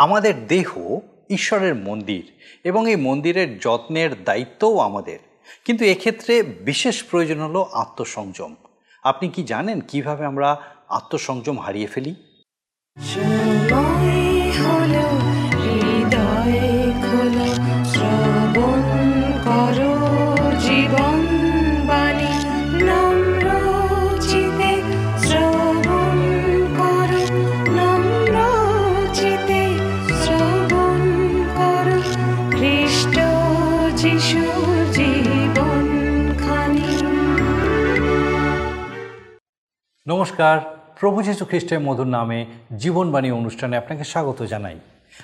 আমাদের দেহ ঈশ্বরের মন্দির এবং এই মন্দিরের যত্নের দায়িত্বও আমাদের। কিন্তু এক্ষেত্রে বিশেষ প্রয়োজন হলো আত্মসংযম। আপনি কি জানেন কীভাবে আমরা আত্মসংযম হারিয়ে ফেলি? হলো নমস্কার। প্রভু যীশু খ্রিস্টের মধুর নামে জীবনবাণী অনুষ্ঠানে আপনাকে স্বাগত জানাই।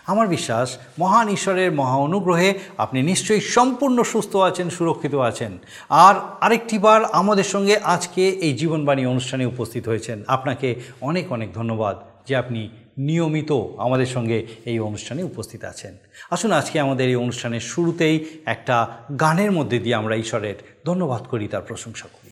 আমার বিশ্বাস, মহান ঈশ্বরের মহা অনুগ্রহে আপনি নিশ্চয়ই সম্পূর্ণ সুস্থ আছেন, সুরক্ষিত আছেন। আর আরেকটিবার আমাদের সঙ্গে আজকে এই জীবনবাণী অনুষ্ঠানে উপস্থিত হয়েছেন। আপনাকে অনেক অনেক ধন্যবাদ যে আপনি নিয়মিত আমাদের সঙ্গে এই অনুষ্ঠানে উপস্থিত আছেন। আসুন আজকে আমাদের এই অনুষ্ঠানের শুরুতেই একটা গানের মধ্যে দিয়ে আমরা ঈশ্বরের ধন্যবাদ করি, তার প্রশংসা করি।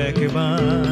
একবার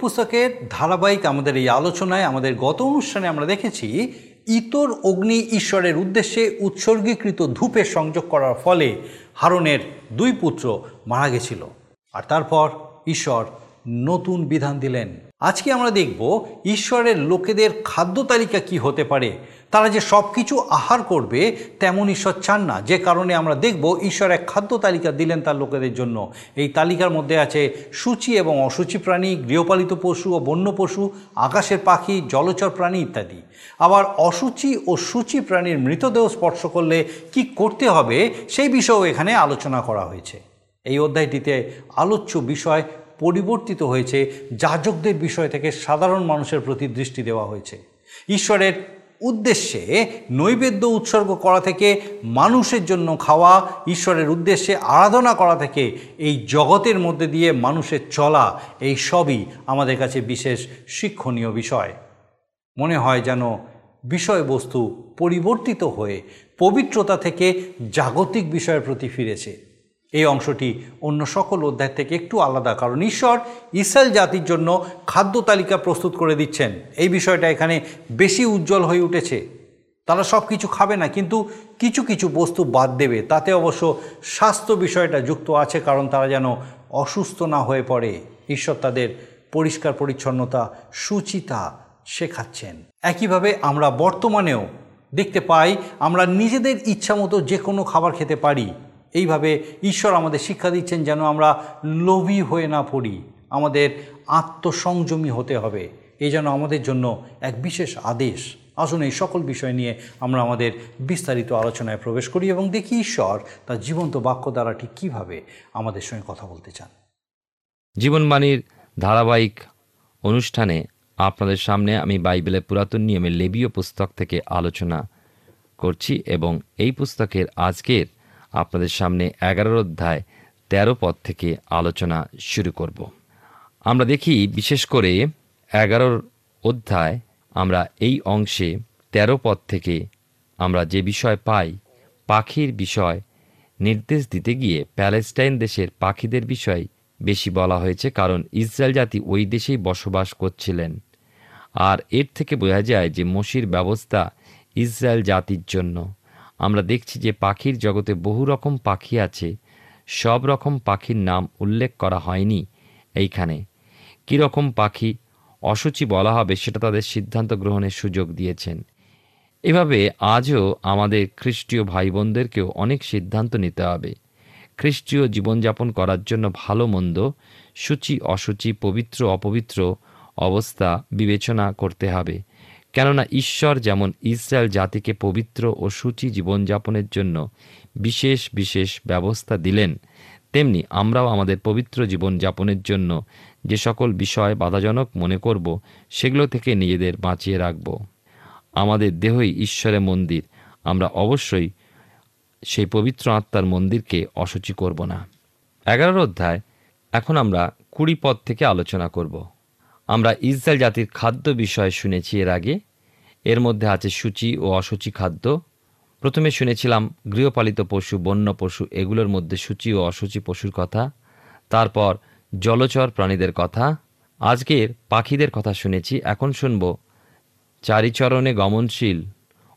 পুস্তকের ধারাবাহিক আমাদের এই আলোচনায়, আমাদের গত অনুষ্ঠানে আমরা দেখেছি, ইতর অগ্নি ঈশ্বরের উদ্দেশ্যে উৎসর্গীকৃত ধূপের সংযোগ করার ফলে হারনের দুই পুত্র মারা গেছিল। আর তারপর ঈশ্বর নতুন বিধান দিলেন। আজকে আমরা দেখব ঈশ্বরের লোকেদের খাদ্য তালিকা কি হতে পারে। তারা যে সব কিছু আহার করবে, তেমন ঈশ্বর চান না। যে কারণে আমরা দেখব ঈশ্বর এক খাদ্য তালিকা দিলেন তার লোকেদের জন্য। এই তালিকার মধ্যে আছে সূচি এবং অসুচি প্রাণী, গৃহপালিত পশু ও বন্য পশু, আকাশের পাখি, জলচর প্রাণী ইত্যাদি। আবার অসুচি ও সূচি প্রাণীর মৃতদেহ স্পর্শ করলে কি করতে হবে, সেই বিষয়েও এখানে আলোচনা করা হয়েছে। এই অধ্যায়টিতে আলোচ্য বিষয় পরিবর্তিত হয়েছে, যাজকদের বিষয় থেকে সাধারণ মানুষের প্রতি দৃষ্টি দেওয়া হয়েছে। ঈশ্বরের উদ্দেশ্যে নৈবেদ্য উৎসর্গ করা থেকে, মানুষের জন্য খাওয়া, ঈশ্বরের উদ্দেশ্যে আরাধনা করা থেকে, এই জগতের মধ্যে দিয়ে মানুষের চলা, এই সবই আমাদের কাছে বিশেষ শিক্ষণীয় বিষয়। মনে হয় যেন বিষয়বস্তু পরিবর্তিত হয়ে, পবিত্রতা থেকে জাগতিক বিষয়ের প্রতি ফিরেছে। এই অংশটি অন্য সকল অধ্যায় থেকে একটু আলাদা, কারণ ঈশ্বর ইসরায়েল জাতির জন্য খাদ্য তালিকা প্রস্তুত করে দিচ্ছেন। এই বিষয়টা এখানে বেশি উজ্জ্বল হয়ে উঠেছে। তারা সব কিছু খাবে না, কিন্তু কিছু কিছু বস্তু বাদ দেবে। তাতে অবশ্য স্বাস্থ্য বিষয়টা যুক্ত আছে, কারণ তারা যেন অসুস্থ না হয়ে পড়ে। ঈশ্বর তাদের পরিষ্কার পরিচ্ছন্নতা সুচিতা শেখাচ্ছেন। একইভাবে আমরা বর্তমানেও দেখতে পাই, আমরা নিজেদের ইচ্ছা মতো যে কোনো খাবার খেতে পারি। এইভাবে ঈশ্বর আমাদের শিক্ষা দিচ্ছেন যেন আমরা লোভী হয়ে না পড়ি, আমাদের আত্মসংযমী হতে হবে। এই যেন আমাদের জন্য এক বিশেষ আদেশ। আসুন এই সকল বিষয় নিয়ে আমরা আমাদের বিস্তারিত আলোচনায় প্রবেশ করি এবং দেখি ঈশ্বর তার জীবন্ত বাক্য দ্বারা ঠিক কীভাবে আমাদের সঙ্গে কথা বলতে চান। জীবনবাণীর ধারাবাহিক অনুষ্ঠানে আপনাদের সামনে আমি বাইবেলের পুরাতন নিয়মে লেবীয় পুস্তক থেকে আলোচনা করছি এবং এই পুস্তকের আজকের আপনাদের সামনে এগারোর অধ্যায় তেরো পদ থেকে আলোচনা শুরু করব। আমরা দেখি, বিশেষ করে এগারোর অধ্যায় আমরা এই অংশে তেরো পদ থেকে আমরা যে বিষয় পাই, পাখির বিষয় নির্দেশ দিতে গিয়ে প্যালেস্টাইন দেশের পাখিদের বিষয় বেশি বলা হয়েছে, কারণ ইসরায়েল জাতি ওই দেশেই বসবাস করছিলেন। আর এর থেকে বোঝা যায় যে মসির ব্যবস্থা ইসরায়েল জাতির জন্য। আমরা দেখছি যে পাখির জগতে বহু রকম পাখি আছে। সব রকম পাখির নাম উল্লেখ করা হয়নি এইখানে। কী রকম পাখি অসুচি বলা হবে সেটা তাদের সিদ্ধান্ত গ্রহণের সুযোগ দিয়েছেন। এভাবে আজও আমাদের খ্রিস্টীয় ভাই বোনদেরকেও অনেক সিদ্ধান্ত নিতে হবে। খ্রিস্টীয় জীবনযাপন করার জন্য ভালো মন্দ সূচি অসুচি পবিত্র অপবিত্র অবস্থা বিবেচনা করতে হবে। কেননা ঈশ্বর যেমন ইসরায়েল জাতিকে পবিত্র ও সূচি জীবনযাপনের জন্য বিশেষ বিশেষ ব্যবস্থা দিলেন, তেমনি আমরাও আমাদের পবিত্র জীবনযাপনের জন্য যে সকল বিষয় বাধাজনক মনে করব, সেগুলো থেকে নিজেদের বাঁচিয়ে রাখব। আমাদের দেহই ঈশ্বরের মন্দির, আমরা অবশ্যই সেই পবিত্র আত্মার মন্দিরকে অসুচি করব না। এগারোর অধ্যায়, এখন আমরা কুড়ি পদ থেকে আলোচনা করব। আমরা ইসরায়েল জাতির খাদ্য বিষয় শুনেছি এর আগে। এর মধ্যে আছে সূচি ও অসুচি খাদ্য। প্রথমে শুনেছিলাম গৃহপালিত পশু, বন্য পশু, এগুলোর মধ্যে সূচি ও অসুচি পশুর কথা। তারপর জলচর প্রাণীদের কথা। আজকের পাখিদের কথা শুনেছি। এখন শুনব চারিচরণে গমনশীল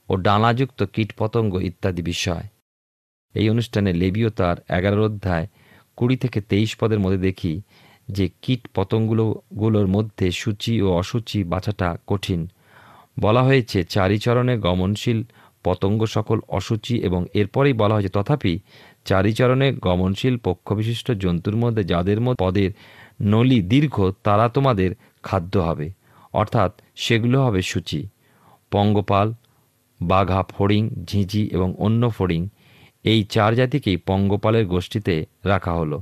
ও ডানাযুক্ত কীটপতঙ্গ ইত্যাদি বিষয়। এই অনুষ্ঠানে লেবীয় তার এগারো অধ্যায় কুড়ি থেকে তেইশ পদের মধ্যে দেখি যে কীট পতঙ্গগুলোর মধ্যে সূচি ও অসুচি বাছাটা কঠিন। বলা হয়েছে, চারিচরণে গমনশীল পতঙ্গ সকল অসুচি এবং এরপরেই বলা হয়েছে, তথাপি চারিচরণে গমনশীল পক্ষবিশিষ্ট জন্তুর মধ্যে যাদের মধ্যে পদের নলি দীর্ঘ, তারা তোমাদের খাদ্য হবে। অর্থাৎ সেগুলো হবে সূচি। পঙ্গপাল, বাঘা ফড়িং, ঝিঁঝি এবং অন্য ফড়িং, এই চার জাতিকেই পঙ্গপালের গোষ্ঠীতে রাখা হলো।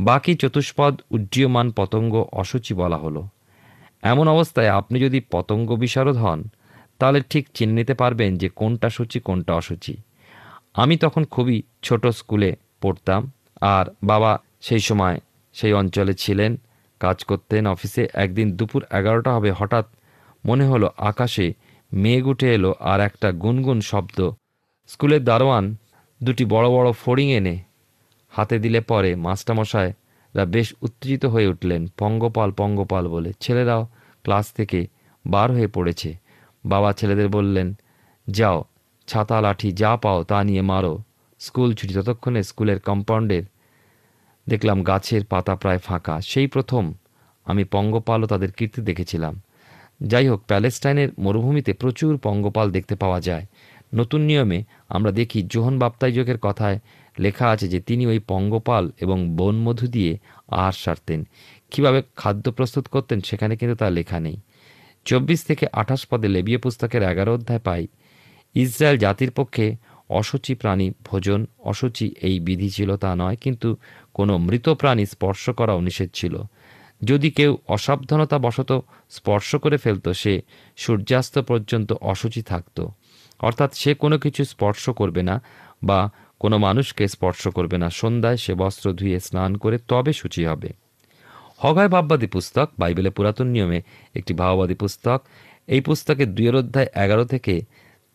বাকি চতুষ্পদ উড্ডীয়মান পতঙ্গ অসুচি বলা হলো। এমন অবস্থায় আপনি যদি পতঙ্গ বিশারদ হন, তাহলে ঠিক চিহ্নিতে পারবেন যে কোনটা সূচি, কোনটা অসুচি। আমি তখন খুবই ছোট স্কুলে পড়তাম আর বাবা সেই সময় সেই অঞ্চলে ছিলেন, কাজ করতেন অফিসে। একদিন দুপুর এগারোটা হবে, হঠাৎ মনে হলো আকাশে মেঘ উঠে এলো আর একটা গুনগুন শব্দ। স্কুলের দারোয়ান দুটি বড় বড় ফড়িং এনে হাতে দিলে পরে মাস্টারমশাইরা বেশ উত্তেজিত হয়ে উঠলেন, পঙ্গপাল পঙ্গপাল বলে। ছেলেরাও ক্লাস থেকে বার হয়ে পড়েছে। বাবা ছেলেদের বললেন, যাও, ছাতা, লাঠি যা পাও তা নিয়ে মারো। স্কুল ছুটি ততক্ষণে স্কুলের কম্পাউন্ডের দেখলাম গাছের পাতা প্রায় ফাঁকা। সেই প্রথম আমি পঙ্গপাল ও তাদের কীর্তি দেখেছিলাম। যাই হোক, প্যালেস্টাইনের মরুভূমিতে প্রচুর পঙ্গপাল দেখতে পাওয়া যায়। নতুন নিয়মে আমরা দেখি, জোহন বাপ্তাইজকের কথায় লেখা আছে যে তিনি ওই পঙ্গপাল এবং বনমধু দিয়ে আহার সারতেন। কীভাবে খাদ্য প্রস্তুত করতেন সেখানে কিন্তু তা লেখা নেই। চব্বিশ থেকে আঠাশ পদে লেবীয় পুস্তকের এগারো অধ্যায় পাই, ইসরায়েল জাতির পক্ষে অসুচি প্রাণী ভোজন, অসুচি এই বিধি ছিল তা নয়, কিন্তু কোনো মৃত প্রাণী স্পর্শ করাও নিষেধ ছিল। যদি কেউ অসাবধানতা বশত স্পর্শ করে ফেলত, সে সূর্যাস্ত পর্যন্ত অসুচি থাকত। অর্থাৎ সে কোনো কিছু স্পর্শ করবে না বা কোনো মানুষকে স্পর্শ করবে না। সন্ধ্যায় সে বস্ত্র ধুয়ে স্নান করে তবে সূচি হবে। হগায় ভাববাদী পুস্তক বাইবেলে পুরাতন নিয়মে একটি ভাববাদী পুস্তক। এই পুস্তকের দুইয়ের অধ্যায় এগারো থেকে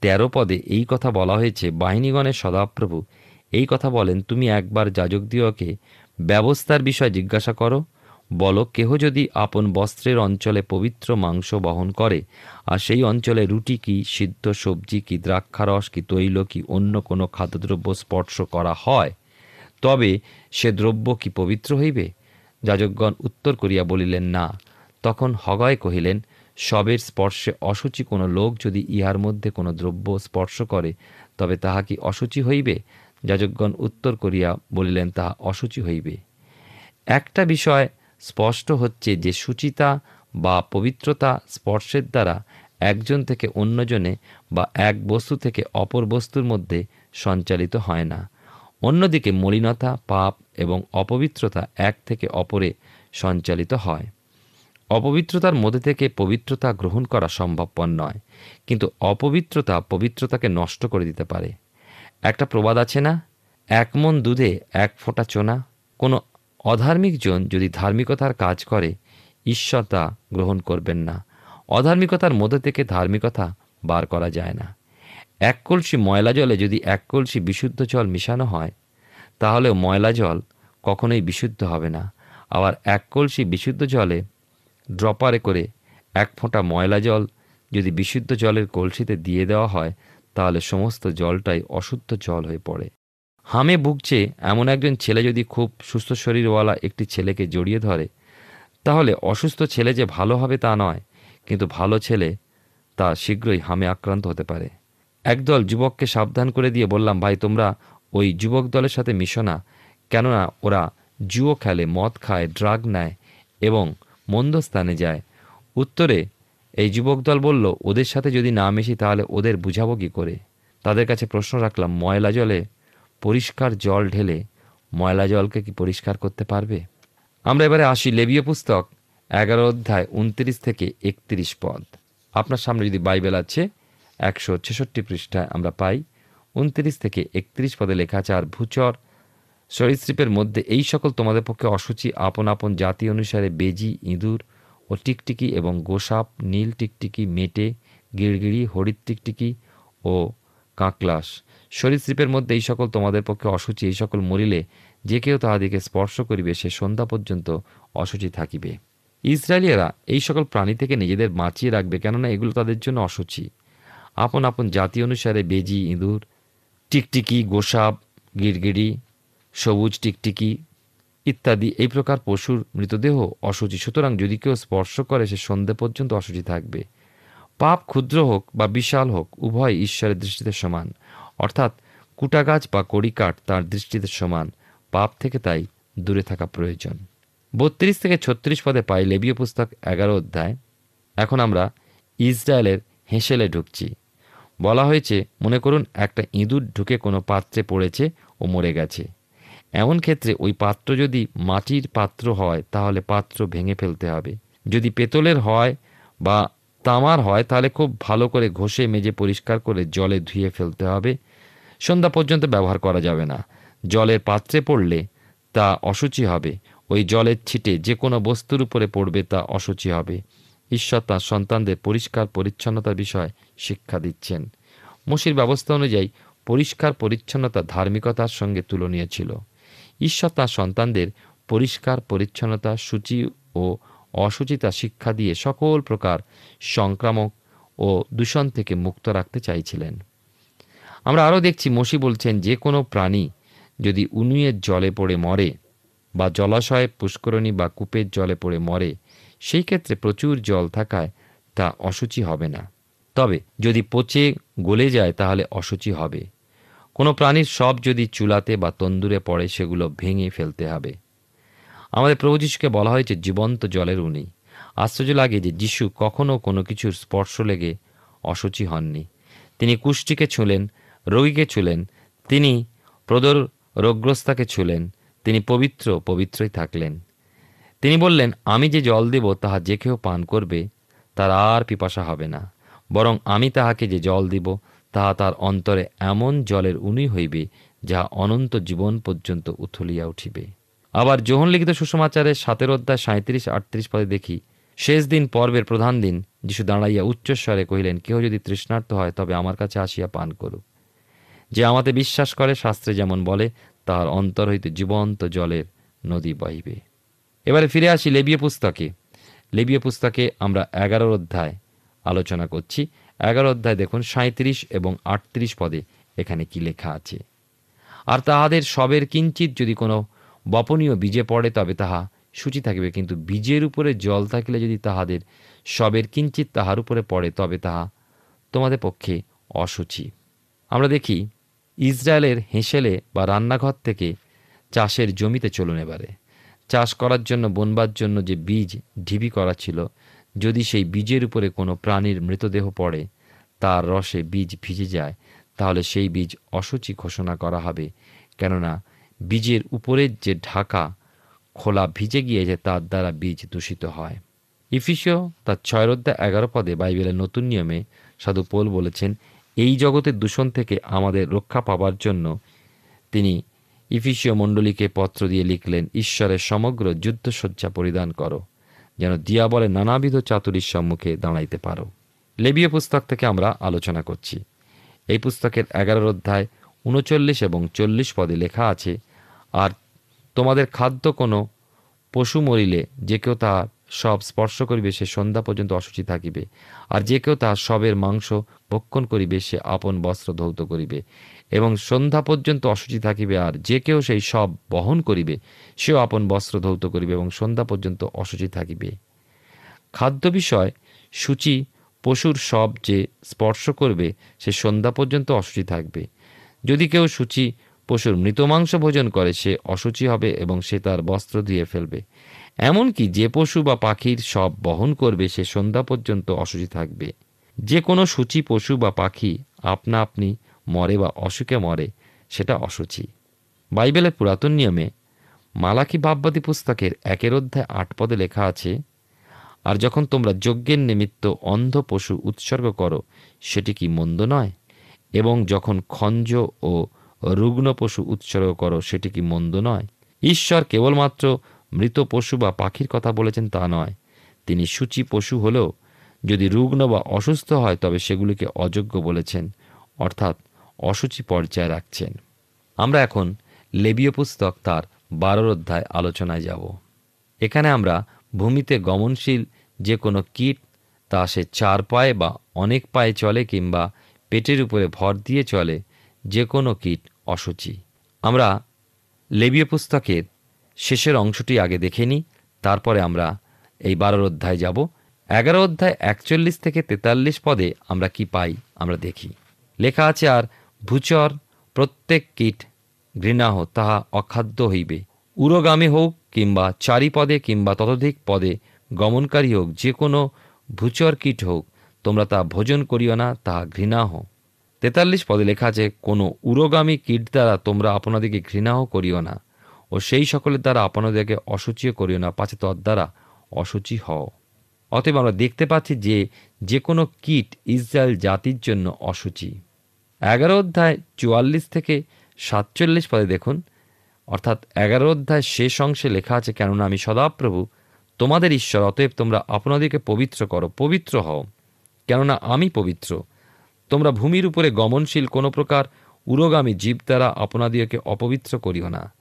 তেরো পদে এই কথা বলা হয়েছে বাহিনীগণের সদাপ্রভু, এই কথা বলেন, তুমি একবার যাজক দিয়কে ব্যবস্থার বিষয় জিজ্ঞাসা করো। বলো, কেহ যদি আপন বস্ত্রের অঞ্চলে পবিত্র মাংস বহন করে, আর সেই অঞ্চলে রুটি কি, সিদ্ধ সবজি কি, দ্রাক্ষারস কি, তৈল কি, অন্য কোনো খাদ্যদ্রব্য স্পর্শ করা হয়? তবে সে দ্রব্য কি পবিত্র হইবে? যাজকগণ উত্তর করিয়া বলিলেন, না। তখন হগয় কহিলেন, সবের স্পর্শে অসুচি কোনো লোক যদি ইহার মধ্যে কোনো দ্রব্য স্পর্শ করে, তবে তাহা কি অসুচি হইবে? যাজকগণ উত্তর করিয়া বলিলেন, তাহা অসুচি হইবে। একটা বিষয় স্পষ্ট হচ্ছে যে সুচিতা বা পবিত্রতা স্পর্শের দ্বারা একজন থেকে অন্যজনে বা এক বস্তু থেকে অপর বস্তুর মধ্যে সঞ্চালিত হয় না। অন্যদিকে মলিনতা, পাপ এবং অপবিত্রতা এক থেকে অপরে সঞ্চালিত হয়। অপবিত্রতার মধ্যে থেকে পবিত্রতা গ্রহণ করা সম্ভবপর নয়, কিন্তু অপবিত্রতা পবিত্রতাকে নষ্ট করে দিতে পারে। একটা প্রবাদ আছে না? এক মন দুধে এক ফোঁটা চোনা, কোনো অধার্মিক জন যদি ধার্মিকতার কাজ করে, ঈশ্বর তা গ্রহণ করবেন না। অধার্মিকতার মধ্যে থেকে ধার্মিকতা বার করা যায় না। এক কলসি ময়লা জলে যদি এক কলসি বিশুদ্ধ জল মিশানো হয়, তাহলে ময়লা জল কখনোই বিশুদ্ধ হবে না। আবার এক কলসি বিশুদ্ধ জলে ড্রপারে করে এক ফোঁটা ময়লা জল যদি বিশুদ্ধ জলের কলসিতে দিয়ে দেওয়া হয়, তাহলে সমস্ত জলটাই অশুদ্ধ জল হয়ে পড়ে। হামে ভুগছে এমন একজন ছেলে যদি খুব সুস্থ শরীরওয়ালা একটি ছেলেকে জড়িয়ে ধরে, তাহলে অসুস্থ ছেলে যে ভালো হবে তা নয়, কিন্তু ভালো ছেলে তা শীঘ্রই হামে আক্রান্ত হতে পারে। একদল যুবককে সাবধান করে দিয়ে বললাম, ভাই, তোমরা ওই যুবক দলের সাথে মিশো না, কেননা ওরা জুয়ো খেলে, মদ খায়, ড্রাগ নেয় এবং মন্দ স্থানে যায়। উত্তরে এই যুবক দল বলল, ওদের সাথে যদি না মিশি, তাহলে ওদের বুঝাবো কি করে? তাদের কাছে প্রশ্ন রাখলাম, ময়লা জলে পরিষ্কার জল ঢেলে ময়লা জলকে কি পরিষ্কার করতে পারবে? আমরা এবারে আসি লেবীয় পুস্তক, এগারো অধ্যায় উনত্রিশ থেকে একত্রিশ পদ। আপনার সামনে যদি বাইবেল আছে, একশো ছেষট্টি পৃষ্ঠায় আমরা পাই, উনত্রিশ থেকে একত্রিশ পদে লেখা আছে, আর ভূচর সরীসৃপের মধ্যে এই সকল তোমাদের পক্ষে অসুচি আপন আপন জাতি অনুসারে বেজি, ইঁদুর ও টিকটিকি এবং গোসাপ, নীল টিকটিকি, মেটে, গিড়গিড়ি, হরিৎ টিকটিকি ও কাঁকলাস। সরীসৃপের মধ্যে এই সকল তোমাদের পক্ষে অসুচি, এই সকল মরিলে যে কেউ তাহাদিকে স্পর্শ করিবে, সে সন্ধ্যা পর্যন্ত অসুচি থাকিবে। ইসরায়েলিয়ারা এই সকল প্রাণী থেকে নিজেদের বাঁচিয়ে রাখবে, কেননা এগুলো তাদের জন্য অসুচি। আপন আপন জাতি অনুসারে বেজি, ইঁদুর, টিকটিকি, গোসাপ গিরগিড়ি সবুজ টিকটিকি ইত্যাদি এই প্রকার পশুর মৃতদেহ অসুচি। সুতরাং যদি কেউ স্পর্শ করে, সে সন্ধে পর্যন্ত অসুচি থাকবে। পাপ ক্ষুদ্র হোক বা বিশাল হোক, উভয় ঈশ্বরের দৃষ্টিতে সমান। অর্থাৎ কুটাগাছ বা কড়িকাঠ তার দৃষ্টিতে সমান। পাপ থেকে তাই দূরে থাকা প্রয়োজন। বত্রিশ থেকে ছত্রিশ পদে পাই লেবীয় পুস্তক এগারো অধ্যায়। এখন আমরা ইসরায়েলের হেঁসেলে ঢুকছি। বলা হয়েছে, মনে করুন একটা ইঁদুর ঢুকে কোনো পাত্রে পড়েছে ও মরে গেছে। এমন ক্ষেত্রে ওই পাত্র যদি মাটির পাত্র হয়, তাহলে পাত্র ভেঙে ফেলতে হবে। যদি পেতলের হয় বা তামার হয়, তাহলে খুব ভালো করে ঘষে, মেজে পরিষ্কার করে জলে ধুয়ে ফেলতে হবে। সন্ধ্যা পর্যন্ত ব্যবহার করা যাবে না। জলের পাত্রে পড়লে তা অসুচি হবে। ওই জলের ছিটে যে কোনো বস্তুর উপরে পড়বে তা অসুচি হবে। ঈশ্বর তাঁর সন্তানদের পরিষ্কার পরিচ্ছন্নতার বিষয় শিক্ষা দিচ্ছেন। মসির ব্যবস্থা অনুযায়ী পরিষ্কার পরিচ্ছন্নতা ধার্মিকতার সঙ্গে তুলনীয় ছিল। ঈশ্বর তাঁর সন্তানদের পরিষ্কার পরিচ্ছন্নতা সূচি ও অসুচিতা শিক্ষা দিয়ে সকল প্রকার সংক্রামক ও দূষণ থেকে মুক্ত রাখতে চাইছিলেন। আমরা আরও দেখছি মসি বলছেন, যে কোনো প্রাণী যদি উনুয়ের জলে পড়ে মরে বা জলাশয়ে পুষ্করণী বা কূপের জলে পড়ে মরে, সেই ক্ষেত্রে প্রচুর জল থাকায় তা অসুচি হবে না। তবে যদি পচে গলে যায়, তাহলে অসুচি হবে। কোনো প্রাণীর সব যদি চুলাতে বা তন্দুরে পড়ে, সেগুলো ভেঙে ফেলতে হবে। আমাদের প্রভু যিশুকে বলা হয়েছে জীবন্ত জলের উনি। আশ্চর্য লাগে যে যিশু কখনও কোনো কিছুর স্পর্শ লেগে অসুচি হননি। তিনি কুষ্টিকে ছুঁলেন, রোগীকে ছুলেন, তিনি প্রদর রোগগ্রস্তাকে ছুলেন, তিনি পবিত্র পবিত্রই থাকলেন। তিনি বললেন, আমি যে জল দেব, তাহা যে কেউ পান করবে, তার আর পিপাসা হবে না। বরং আমি তাহাকে যে জল দিব, তাহা তার অন্তরে এমন জলের উনি হইবে, যাহা অনন্ত জীবন পর্যন্ত উথলিয়া উঠিবে। আবার যোহন লিখিত সুষমাচারের সাতের অধ্যায় সাঁত্রিশ, আটত্রিশ পদে দেখি, শেষ দিন পর্বের প্রধান দিন। যিশু দাঁড়াইয়া উচ্চস্বরে কহিলেন কেউ যদি তৃষ্ণার্ত হয়, তবে আমার কাছে আসিয়া পান করুক। যে আমাতে বিশ্বাস করে, শাস্ত্রে যেমন বলে, তাহার অন্তর হইতে জীবন্ত জলের নদী বহিবে। এবারে ফিরে আসি লেবীয় পুস্তকে। লেবীয় পুস্তকে আমরা এগারো অধ্যায় আলোচনা করছি। এগারো অধ্যায় দেখুন সাঁত্রিশ এবং আটত্রিশ পদে এখানে কি লেখা আছে। আর তাহাদের সবের কিঞ্চিত যদি কোনো বপনীয় বীজে পড়ে তবে তাহা সূচি থাকিবে, কিন্তু বীজের উপরে জল থাকিলে যদি তাহাদের সবের কিঞ্চিত তাহার উপরে পড়ে, তবে তাহা তোমাদের পক্ষে অসুচি। আমরা দেখি, ইসরায়েলের হেঁসেলে বা রান্নাঘর থেকে চাষের জমিতে চলুন এবারে। চাষ করার জন্য, বনবার জন্য যে বীজ ঢিবি করা ছিল, যদি সেই বীজের উপরে কোনো প্রাণীর মৃতদেহ পড়ে, তার রসে বীজ ভিজে যায়, তাহলে সেই বীজ অসুচি ঘোষণা করা হবে। কেননা বীজের উপরের যে ঢাকা খোলা ভিজে গিয়েছে, তার দ্বারা বীজ দূষিত হয়। ইফিসিও তার ছয় অধ্যায় এগারো পদে বাইবেলের নতুন নিয়মে সাধু পোল বলেছেন, এই জগতের দূষণ থেকে আমাদের রক্ষা পাবার জন্য তিনি ইফিসীয় মণ্ডলীকে পত্র দিয়ে লিখলেন, ঈশ্বরের সমগ্র যুদ্ধসজ্জা পরিধান করো, যেন দিয়াবলে নানাবিধ চাতুরির সম্মুখে দাঁড়াইতে পারো। লেবীয় পুস্তক থেকে আমরা আলোচনা করছি। এই পুস্তকের এগারোর অধ্যায় উনচল্লিশ এবং চল্লিশ পদে লেখা আছে আর তোমাদের খাদ্য কোনো পশু মরিলে যে কেউ তাহার সব স্পর্শ করিবে, সে সন্ধ্যা পর্যন্ত অসুচি থাকিবে। আর যে কেউ তাহার সবের মাংস ভক্ষণ করিবে, সে আপন বস্ত্র ধৌত করিবে। এবং সন্ধ্যা পর্যন্ত অসুচি থাকিবে, আর যে কেউ সেই সব বহন করিবে, সেও আপন বস্ত্র ধৌত করিবে এবং সন্ধ্যা পর্যন্ত অসুচি থাকিবে। খাদ্য বিষয়, সূচি, পশুর সব যে স্পর্শ করবে, সে সন্ধ্যা পর্যন্ত অসুচি থাকবে। যদি কেউ সূচি পশুর মৃত মাংস ভোজন করে, সে অসুচি হবে এবং সে তার বস্ত্র ধুয়ে ফেলবে। এমনকি যে পশু বা পাখির সব বহন করবে, সে সন্ধ্যা পর্যন্ত অসুচি থাকবে। যে কোনো সূচি পশু বা পাখি আপনা আপনি মরে বা অসুখে মরে, সেটা অসুচি। বাইবেলের পুরাতন নিয়মে মালাকি ভাববাদী পুস্তকের একের অধ্যায় আট পদে লেখা আছে, আর যখন তোমরা যজ্ঞের নিমিত্ত অন্ধ পশু উৎসর্গ করো, সেটি কি মন্দ নয়? এবং যখন খঞ্জ ও রুগ্ন পশু উৎসর্গ করো, সেটি কি মন্দ নয়? ঈশ্বর কেবলমাত্র মৃত পশু বা পাখির কথা বলেছেন তা নয়। তিনি সূচি পশু হলেও যদি রুগ্ন বা অসুস্থ হয়, তবে সেগুলিকে অযোগ্য বলেছেন, অর্থাৎ অসুচি পর্যায়ে রাখছেন। আমরা এখন লেবীয় পুস্তক তার বারোর অধ্যায় আলোচনায় যাব। এখানে আমরা ভূমিতে গমনশীল যে কোনো কীট, তা সে চার পায়ে বা অনেক পায়ে চলে কিংবা পেটের উপরে ভর দিয়ে চলে যে কোনো কীট অসুচি। আমরা লেবীয় পুস্তকের শেষের অংশটি আগে দেখে নিই, তারপরে আমরা এই বারোর অধ্যায় যাব। এগারো অধ্যায় একচল্লিশ থেকে তেতাল্লিশ পদে আমরা কি পাই আমরা দেখি। লেখা আছে, আর ভূচর প্রত্যেক কীট ঘৃণাহ, তাহা অখাদ্য হইবে। উরগামী হোক কিংবা চারিপদে কিংবা ততোধিক পদে গমনকারী হোক, যে কোনো ভূচর কীট হোক, তোমরা তা ভোজন করিও না, তাহা ঘৃণাহ। তেতাল্লিশ পদে লেখা আছে, কোনো উরোগামী কীট দ্বারা তোমরা আপনাদিকে ঘৃণাও করিও না, ও সেই সকলের দ্বারা আপনাদেরকে অসুচিও করিও না, পাছে দ্বারা অসুচি হও। অতএব আমরা দেখতে পাচ্ছি যে যে কোনো কীট ইসরায়েল জাতির জন্য অসুচি। এগারো অধ্যায় চুয়াল্লিশ থেকে সাতচল্লিশ পদে দেখুন, অর্থাৎ এগারো অধ্যায় শেষ অংশে লেখা আছে, কেননা আমি সদাপ্রভু, তোমাদের ঈশ্বর, অতএব তোমরা আপনাদেরকে পবিত্র করো, পবিত্র হও, কেননা আমি পবিত্র তোমরা ভূমির উপরে গমনশীল কোনো প্রকার উরগামী জীব দ্বারা আপনাদিওকে অপবিত্র করিও না।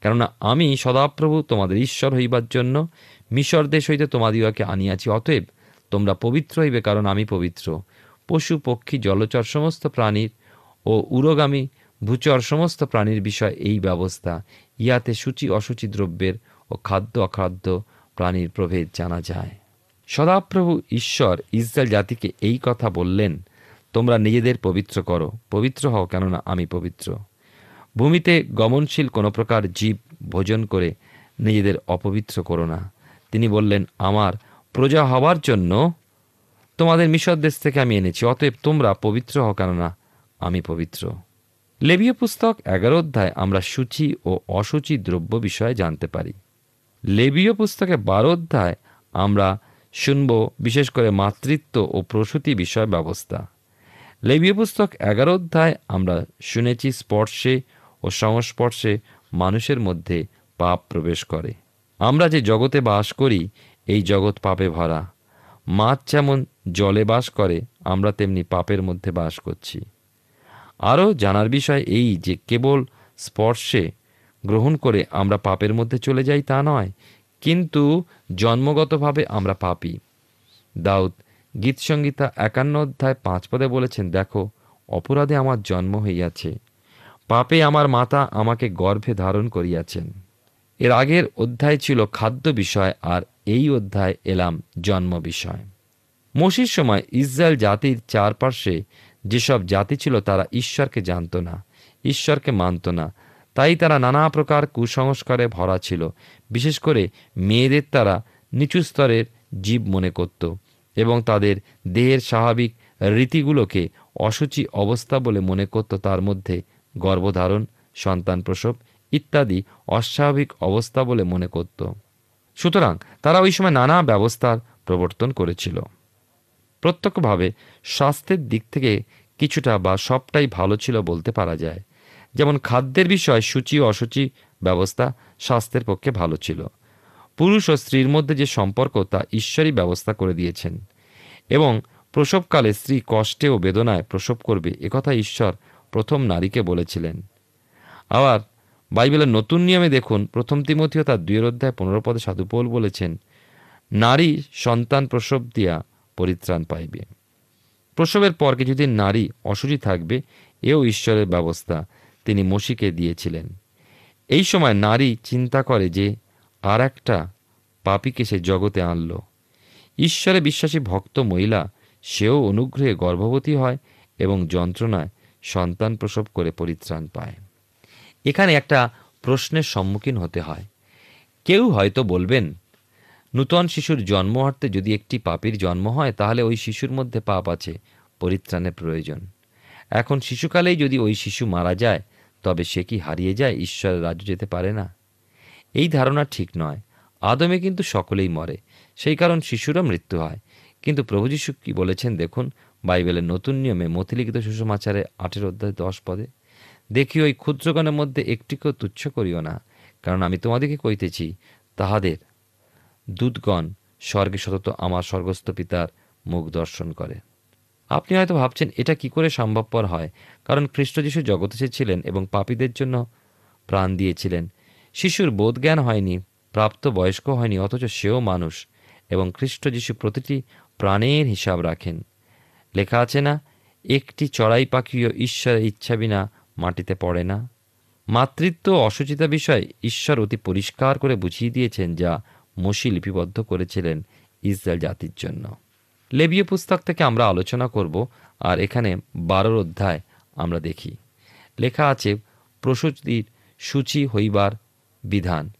কেননা আমি সদাপ্রভু তোমাদের ঈশ্বর হইবার জন্য মিশর দেশ হইতে তোমাদিওকে আনিয়াছি, অতএব তোমরা পবিত্র হইবে কারণ আমি পবিত্র। পশু, পক্ষী, জলচর সমস্ত প্রাণীর ও উরগামী ভূচর সমস্ত প্রাণীর বিষয় এই ব্যবস্থা। ইহাতে সূচি, অসুচি দ্রব্যের ও খাদ্য, অখাদ্য প্রাণীর প্রভেদ জানা যায়। সদাপ্রভু ঈশ্বর ইসরায়েল জাতিকে এই কথা বললেন তোমরা নিজেদের পবিত্র করো, পবিত্র হও কেননা আমি পবিত্র। ভূমিতে গমনশীল কোনো প্রকার জীব ভোজন করে নিজেদের অপবিত্র করো না। তিনি বললেন, আমার প্রজা হওয়ার জন্য তোমাদের মিশর দেশ থেকে আমি এনেছি, অতএব তোমরা পবিত্র হও কেননা আমি পবিত্র। লেবীয় পুস্তক এগারো অধ্যায় আমরা সূচি ও অসুচি দ্রব্য বিষয়ে জানতে পারি। লেবীয় পুস্তকে বারো অধ্যায় আমরা শুনব, বিশেষ করে মাতৃত্ব ও প্রসূতি বিষয় ব্যবস্থা। লেবীয় পুস্তক এগারো অধ্যায়, আমরা শুনেছি স্পর্শে ও সংস্পর্শে মানুষের মধ্যে পাপ প্রবেশ করে। আমরা যে জগতে বাস করি, এই জগৎ পাপে ভরা। মাছ যেমন জলে বাস করে, আমরা তেমনি পাপের মধ্যে বাস করছি। আরও জানার বিষয় এই যে কেবল স্পর্শে গ্রহণ করে আমরা পাপের মধ্যে চলে যাই তা নয়, কিন্তু জন্মগতভাবে আমরা পাপি। দাউদ গীতসংগীতা একান্ন অধ্যায় পাঁচ পদে বলেছেন, দেখো, অপরাধে আমার জন্ম হইয়াছে। পাপে আমার মাতা আমাকে গর্ভে ধারণ করিয়াছেন। এর আগের অধ্যায় ছিল খাদ্য বিষয়, আর এই অধ্যায় এলাম জন্ম বিষয়। মসির সময় ইসরায়েল জাতির চারপাশে যেসব জাতি ছিল, তারা ঈশ্বরকে জানত না, ঈশ্বরকে মানত না। তাই তারা নানা প্রকার কুসংস্কারে ভরা ছিল। বিশেষ করে মেয়েদের তারা নিচু স্তরের জীব মনে করত। এবং তাদের দেহের স্বাভাবিক রীতিগুলোকে অসুচি অবস্থা বলে মনে করত তার মধ্যে গর্ভধারণ, সন্তান প্রসব ইত্যাদি অস্বাভাবিক অবস্থা বলে মনে করত। সুতরাং তারা ওই সময় নানা ব্যবস্থার প্রবর্তন করেছিল। প্রত্যক্ষভাবে স্বাস্থ্যের দিক থেকে কিছুটা বা সবটাই ভালো ছিল বলতে পারা যায়। যেমন খাদ্যের বিষয় সূচি অসুচি ব্যবস্থা স্বাস্থ্যের পক্ষে ভালো ছিল। পুরুষ ও স্ত্রীর মধ্যে যে সম্পর্ক, তা ঈশ্বরই ব্যবস্থা করে দিয়েছেন। এবং প্রসবকালে স্ত্রী কষ্টে ও বেদনায় প্রসব করবে একথা ঈশ্বর প্রথম নারীকে বলেছিলেন। আবার বাইবেলের নতুন নিয়মে দেখুন, প্রথম তিমথিও তার দুয়ের অধ্যায় পনেরো পদে সাধুপৌল বলেছেন, নারী সন্তান প্রসব দিয়া পরিত্রাণ পাইবে। প্রসবের পর কিছুদিন নারী অসুচি থাকবে, এও ঈশ্বরের ব্যবস্থা তিনি মসিকে দিয়েছিলেন। এই সময় নারী চিন্তা করে যে আর একটা পাপিকে সে জগতে আনল। ঈশ্বরে বিশ্বাসী ভক্ত মহিলা, সেও অনুগ্রহে গর্ভবতী হয় এবং যন্ত্রণায় সন্তান প্রসব করে পরিত্রাণ পায়। এখানে একটা প্রশ্নের সম্মুখীন হতে হয়। কেউ হয়তো বলবেন, নূতন শিশুর জন্ম অর্থে যদি একটি পাপির জন্ম হয়, তাহলে ওই শিশুর মধ্যে পাপ আছে, পরিত্রাণের প্রয়োজন। এখন শিশুকালেই যদি ওই শিশু মারা যায়, তবে সে কি হারিয়ে যায়? ঈশ্বরের রাজ্য যেতে পারে না। এই ধারণা ঠিক নয়। আদমে কিন্তু সকলেই মরে। সেই কারণ শিশুরও মৃত্যু হয়। কিন্তু প্রভু যীশু কি বলেছেন দেখুন, বাইবেলের নতুন নিয়মে মতিলিখিত সুষমাচারে আটের অধ্যায় দশ পদে, দেখি ওই ক্ষুদ্রগণের মধ্যে একটিকেও তুচ্ছ করিও না, কারণ আমি তোমাদেরকে কইতেছি, তাহাদের দূতগণ স্বর্গে সতত আমার স্বর্গস্থ পিতার মুখ দর্শন করে। আপনি হয়তো ভাবছেন, এটা কি করে সম্ভবপর হয়? কারণ খ্রিস্ট যিশু জগৎ এসেছিলেন এবং পাপীদের জন্য প্রাণ দিয়েছিলেন। শিশুর বোধজ্ঞান হয়নি প্রাপ্ত বয়স্ক হয়নি, অথচ সেও মানুষ এবং খ্রিস্ট যিশু প্রতিটি প্রাণের হিসাব রাখেন। লেখা আছে না, একটি চড়াই পাখিও ঈশ্বরের ইচ্ছা বিনা মাটিতে পড়ে না মাতৃত্ব অসুচিতা বিষয় ঈশ্বর অতি পরিষ্কার করে বুঝিয়ে দিয়েছেন যা মসি লিপিবদ্ধ করেছিলেন ইসরায়েল জাতির জন্য। লেবীয় পুস্তক থেকে আমরা আলোচনা করব আর এখানে বারোর অধ্যায় আমরা দেখি। লেখা আছে, প্রসূতির সূচি হইবার বিধান।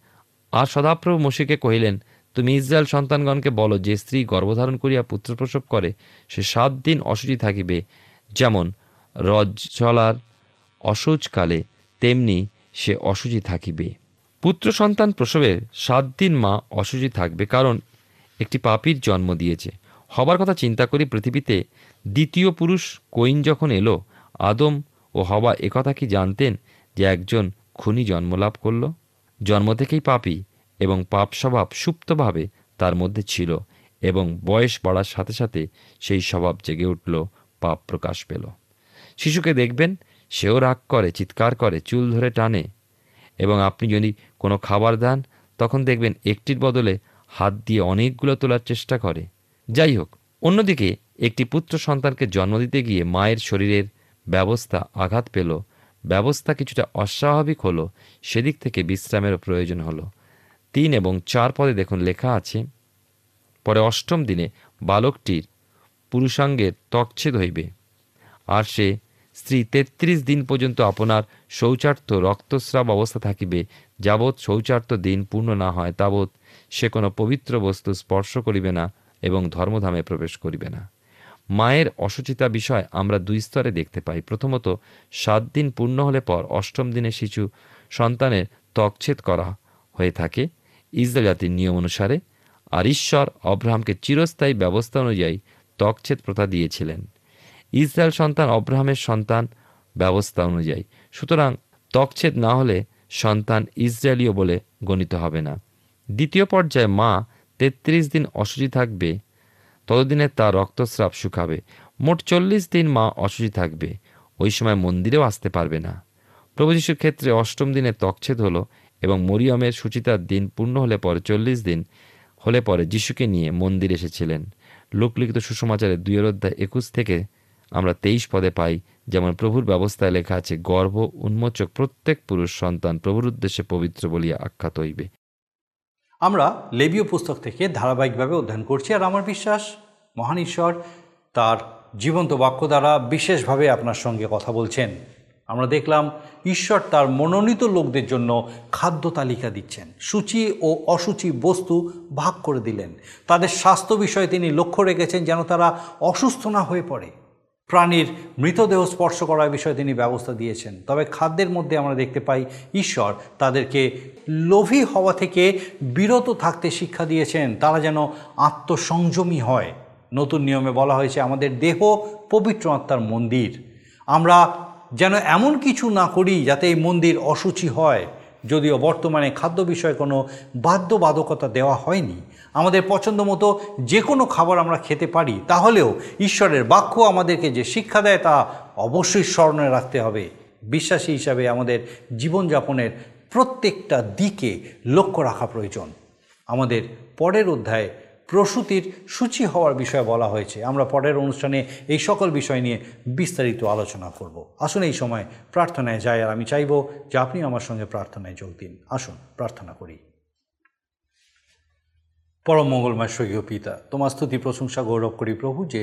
আর সদাপ্রভু মসিকে কহিলেন, তুমি ইসরায়েল সন্তানগণকে বলো, যে স্ত্রী গর্ভধারণ করিয়া পুত্র প্রসব করে, সে সাত দিন অসুচি থাকিবে। যেমন রজ্জলার অসৌচকালে তেমনি সে অসুচি থাকিবে। পুত্র সন্তান প্রসবের সাত দিন মা অসুচি থাকবে, কারণ একটি পাপির জন্ম দিয়েছে। হবার কথা চিন্তা করি, পৃথিবীতে দ্বিতীয় পুরুষ কৈন যখন এলো, আদম ও হবা একথা কি জানতেন যে একজন খুনি জন্মলাভ করল? জন্ম থেকেই পাপি এবং পাপ স্বভাব সুপ্তভাবে তার মধ্যে ছিল এবং বয়স বাড়ার সাথে সাথে সেই স্বভাব জেগে উঠল, পাপ প্রকাশ পেল। শিশুকে দেখবেন, সেও রাগ করে, চিৎকার করে, চুল ধরে টানে এবং আপনি যদি কোনো খাবার দেন, তখন দেখবেন একটির বদলে হাত দিয়ে অনেকগুলো তোলার চেষ্টা করে। যাই হোক, অন্যদিকে একটি পুত্র সন্তানকে জন্ম দিতে গিয়ে মায়ের শরীরের ব্যবস্থা আঘাত পেল ব্যবস্থা কিছুটা অস্বাভাবিক হলো, সেদিক থেকে বিশ্রামেরও প্রয়োজন হলো। তিন এবং চার পদে দেখুন লেখা আছে, পরে অষ্টম দিনে বালকটির পুরুষাঙ্গের ত্বকছেদ হইবে। আর সে স্ত্রী তেত্রিশ দিন পর্যন্ত আপনার শৌচার্থ রক্তস্রাব অবস্থা থাকিবে, যাবৎ শৌচার্থ দিন পূর্ণ না হয়, তাবৎ সে কোনো পবিত্র বস্তু স্পর্শ করিবে না এবং ধর্মধামে প্রবেশ করিবে না। মায়ের অসুচিতা বিষয় আমরা দুই স্তরে দেখতে পাই। প্রথমত, সাত দিন পূর্ণ হলে পর অষ্টম দিনে শিশু সন্তানের ত্বকছেদ করা হয়ে থাকে ইসরায়েল জাতির নিয়ম অনুসারে আর ঈশ্বর অব্রাহামকে চিরস্থায়ী ব্যবস্থা অনুযায়ী ত্বকছেদ প্রথা দিয়েছিলেন। ইসরায়েল সন্তান অব্রাহামের সন্তান ব্যবস্থা অনুযায়ী। সুতরাং ত্বকছেদ না হলে সন্তান ইসরায়েলীয় বলে গণিত হবে না। দ্বিতীয় পর্যায়ে মা তেত্রিশ দিন অসুচি থাকবে ততদিনে তার রক্তস্রাব শুকাবে। মোট চল্লিশ দিন মা অসুচি থাকবে। ওই সময় মন্দিরেও আসতে পারবে না। প্রভু যিশুর ক্ষেত্রে অষ্টম দিনে ত্বকছেদ হলো এবং মরিয়মের সুচিতার দিন পূর্ণ হলে পরে চল্লিশ দিন হলে পরে যিশুকে নিয়ে মন্দির এসেছিলেন। লোকলিখিত সুসমাচারের দুইয়ের অধ্যায় একুশ থেকে আমরা তেইশ পদে পাই, যেমন প্রভুর ব্যবস্থায় লেখা আছে, গর্ভ, উন্মোচক প্রত্যেক পুরুষ সন্তান প্রভুর উদ্দেশ্যে পবিত্র বলিয়া আখ্যাত হইবে। আমরা লেবীয় পুস্তক থেকে ধারাবাহিকভাবে অধ্যয়ন করছি আর আমার বিশ্বাস, মহান ঈশ্বর তার জীবন্ত বাক্য দ্বারা বিশেষভাবে আপনার সঙ্গে কথা বলছেন। আমরা দেখলাম ঈশ্বর তার মনোনীত লোকদের জন্য খাদ্য তালিকা দিচ্ছেন। সূচি ও অসুচি বস্তু ভাগ করে দিলেন। তাদের স্বাস্থ্য বিষয়ে তিনি লক্ষ্য রেখেছেন যেন তারা অসুস্থ না হয়ে পড়ে। প্রাণীর মৃতদেহ স্পর্শ করার বিষয়ে তিনি ব্যবস্থা দিয়েছেন। তবে খাদ্যের মধ্যে আমরা দেখতে পাই ঈশ্বর তাদেরকে লোভী হওয়া থেকে বিরত থাকতে শিক্ষা দিয়েছেন। তারা যেন আত্মসংযমী হয়। নতুন নিয়মে বলা হয়েছে, আমাদের দেহ পবিত্র আত্মার মন্দির। আমরা যেন এমন কিছু না করি যাতে এই মন্দির অসুচি হয়। যদিও বর্তমানে খাদ্য বিষয়ে কোনো বাধ্যবাধকতা দেওয়া হয়নি আমাদের পছন্দ মতো যে কোনো খাবার আমরা খেতে পারি, তাহলেও ঈশ্বরের বাক্য আমাদেরকে যে শিক্ষা দেয় তা অবশ্যই স্মরণে রাখতে হবে। বিশ্বাসী হিসাবে আমাদের জীবনযাপনের প্রত্যেকটা দিকে লক্ষ্য রাখা প্রয়োজন। আমাদের পরের অধ্যায়ে প্রসূতির সূচি হওয়ার বিষয়ে বলা হয়েছে। আমরা পরের অনুষ্ঠানে এই সকল বিষয় নিয়ে বিস্তারিত আলোচনা করব। আসুন এই সময় প্রার্থনায় যাই, আর আমি চাইব যে আপনি আমার সঙ্গে প্রার্থনায় যোগ দিন। আসুন, প্রার্থনা করি। পরম মঙ্গলময় স্বর্গীয় পিতা তোমার স্তুতি প্রশংসা গৌরব করি প্রভু যে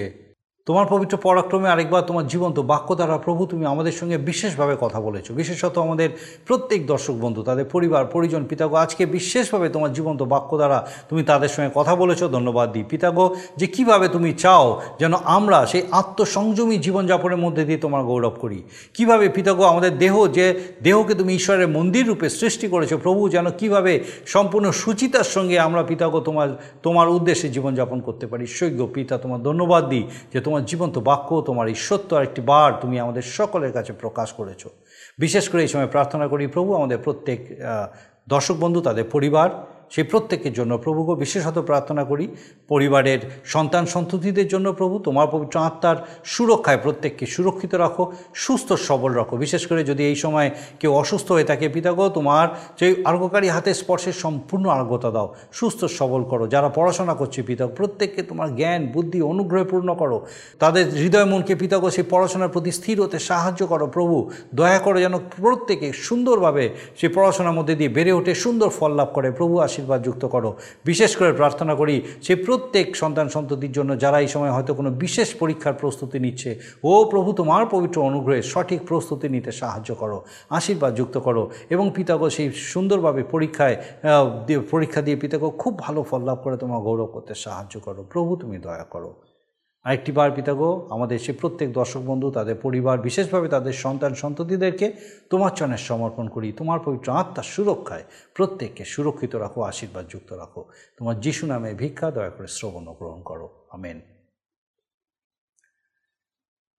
তোমার পবিত্র পরাক্রমে আরেকবার তোমার জীবন্ত বাক্য দ্বারা প্রভু, তুমি আমাদের সঙ্গে বিশেষভাবে কথা বলেছ। বিশেষত আমাদের প্রত্যেক দর্শক বন্ধু, তাদের পরিবার, পরিজন, পিতাগো, আজকে বিশেষভাবে তোমার জীবন্ত বাক্য দ্বারা তুমি তাদের সঙ্গে কথা বলেছ। ধন্যবাদ দিই পিতাগো, যে কীভাবে তুমি চাও যেন আমরা সেই আত্মসংযমী জীবনযাপনের মধ্যে দিয়ে তোমার গৌরব করি। কীভাবে পিতাগো, আমাদের দেহ, যে দেহকে তুমি ঈশ্বরের মন্দির রূপে সৃষ্টি করেছ, প্রভু যেন কীভাবে সম্পূর্ণ সুচিতার সঙ্গে আমরা পিতাগো তোমার তোমার উদ্দেশ্যে জীবনযাপন করতে পারি। সৈক্য পিতা, তোমার ধন্যবাদ দিই যে তোমার জীবন্ত বাক্য, তোমার এই সত্য আরেকটি বার তুমি আমাদের সকলের কাছে প্রকাশ করেছ। বিশেষ করে এই সময় প্রার্থনা করি, প্রভু, আমাদের প্রত্যেক দর্শক বন্ধু, তাদের পরিবার সেই প্রত্যেকের জন্য প্রভুকে বিশেষত প্রার্থনা করি, পরিবারের সন্তান সন্ততিদের জন্য প্রভু, তোমার পবিত্র আত্মার সুরক্ষায় প্রত্যেককে সুরক্ষিত রাখো, সুস্থ সবল রাখো। বিশেষ করে যদি এই সময় কেউ অসুস্থ হয়ে থাকে পিতাগো তোমার সেই আর্গকারী হাতে স্পর্শের সম্পূর্ণ আর্গতা দাও। সুস্থ সবল করো। যারা পড়াশোনা করছে পিতাগ প্রত্যেককে তোমার জ্ঞান, বুদ্ধি, অনুগ্রহে পূর্ণ করো। তাদের হৃদয় মনকে পিতাগো সেই পড়াশোনার প্রতি স্থির হতে সাহায্য করো। প্রভু, দয়া করো যেন প্রত্যেকে সুন্দরভাবে সেই পড়াশোনার মধ্যে দিয়ে বেড়ে ওঠে, সুন্দর ফল লাভ করে। প্রভু, আশীর্বাদ যুক্ত করো। বিশেষ করে প্রার্থনা করি সেই প্রত্যেক সন্তান সন্ততির জন্য যারা এই সময় হয়তো কোনো বিশেষ পরীক্ষার প্রস্তুতি নিচ্ছে, ও প্রভু তোমার পবিত্র অনুগ্রহে সঠিক প্রস্তুতি নিতে সাহায্য করো, আশীর্বাদ যুক্ত করো এবং পিতাগ সেই সুন্দরভাবে পরীক্ষায় পরীক্ষা দিয়ে পিতাগ খুব ভালো ফল লাভ করে তোমার গৌরব করতে সাহায্য করো। প্রভু তুমি দয়া করো। আরেকটি বার পিতাগো, আমাদের সে প্রত্যেক দর্শক বন্ধু, তাদের পরিবার, বিশেষভাবে তাদের সন্তান, সন্ততিদেরকে তোমার চরণে সমর্পণ করি। তোমার পবিত্র আত্মার সুরক্ষায় প্রত্যেককে সুরক্ষিত রাখো, আশীর্বাদ যুক্ত রাখো। তোমার যিশু নামে ভিক্ষা, দয়া করে শ্রবণ গ্রহণ করো। আমেন।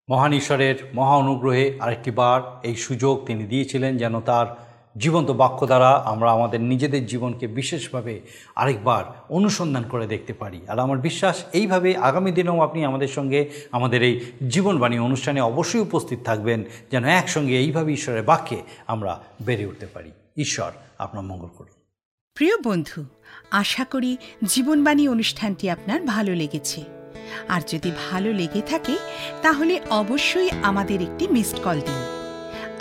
মহান ঈশ্বরের মহা অনুগ্রহে আরেকটি বার এই সুযোগ তিনি দিয়েছিলেন যেন তার জীবন্ত বাক্য দ্বারা আমরা আমাদের নিজেদের জীবনকে বিশেষভাবে আরেকবার অনুসন্ধান করে দেখতে পারি। আর আমার বিশ্বাস, এইভাবে আগামী দিনেও আপনি আমাদের সঙ্গে আমাদের এই জীবনবাণী অনুষ্ঠানে অবশ্যই উপস্থিত থাকবেন, যেন একসঙ্গে এইভাবে ঈশ্বরের বাক্যে আমরা বেড়ে উঠতে পারি। ঈশ্বর আপনার মঙ্গল করুন। প্রিয় বন্ধু, আশা করি জীবনবাণী অনুষ্ঠানটি আপনার ভালো লেগেছে। আর যদি ভালো লেগে থাকে, তাহলে অবশ্যই আমাদের একটি মিসড কল দিন।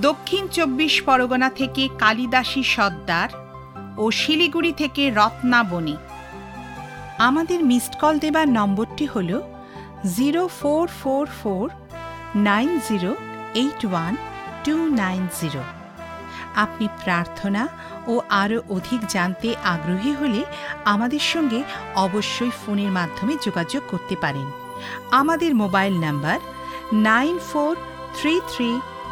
দক্ষিণ চব্বিশ পরগনা থেকে কালিদাসী সর্দার ও শিলিগুড়ি থেকে রত্না বণিক আমাদের মিসড কল দেবার নম্বরটি হল zero four four four nine zero eight one two nine zero. আপনি প্রার্থনা ও আরও অধিক জানতে আগ্রহী হলে আমাদের সঙ্গে অবশ্যই ফোনের মাধ্যমে যোগাযোগ করতে পারেন। আমাদের mobile number nine four three three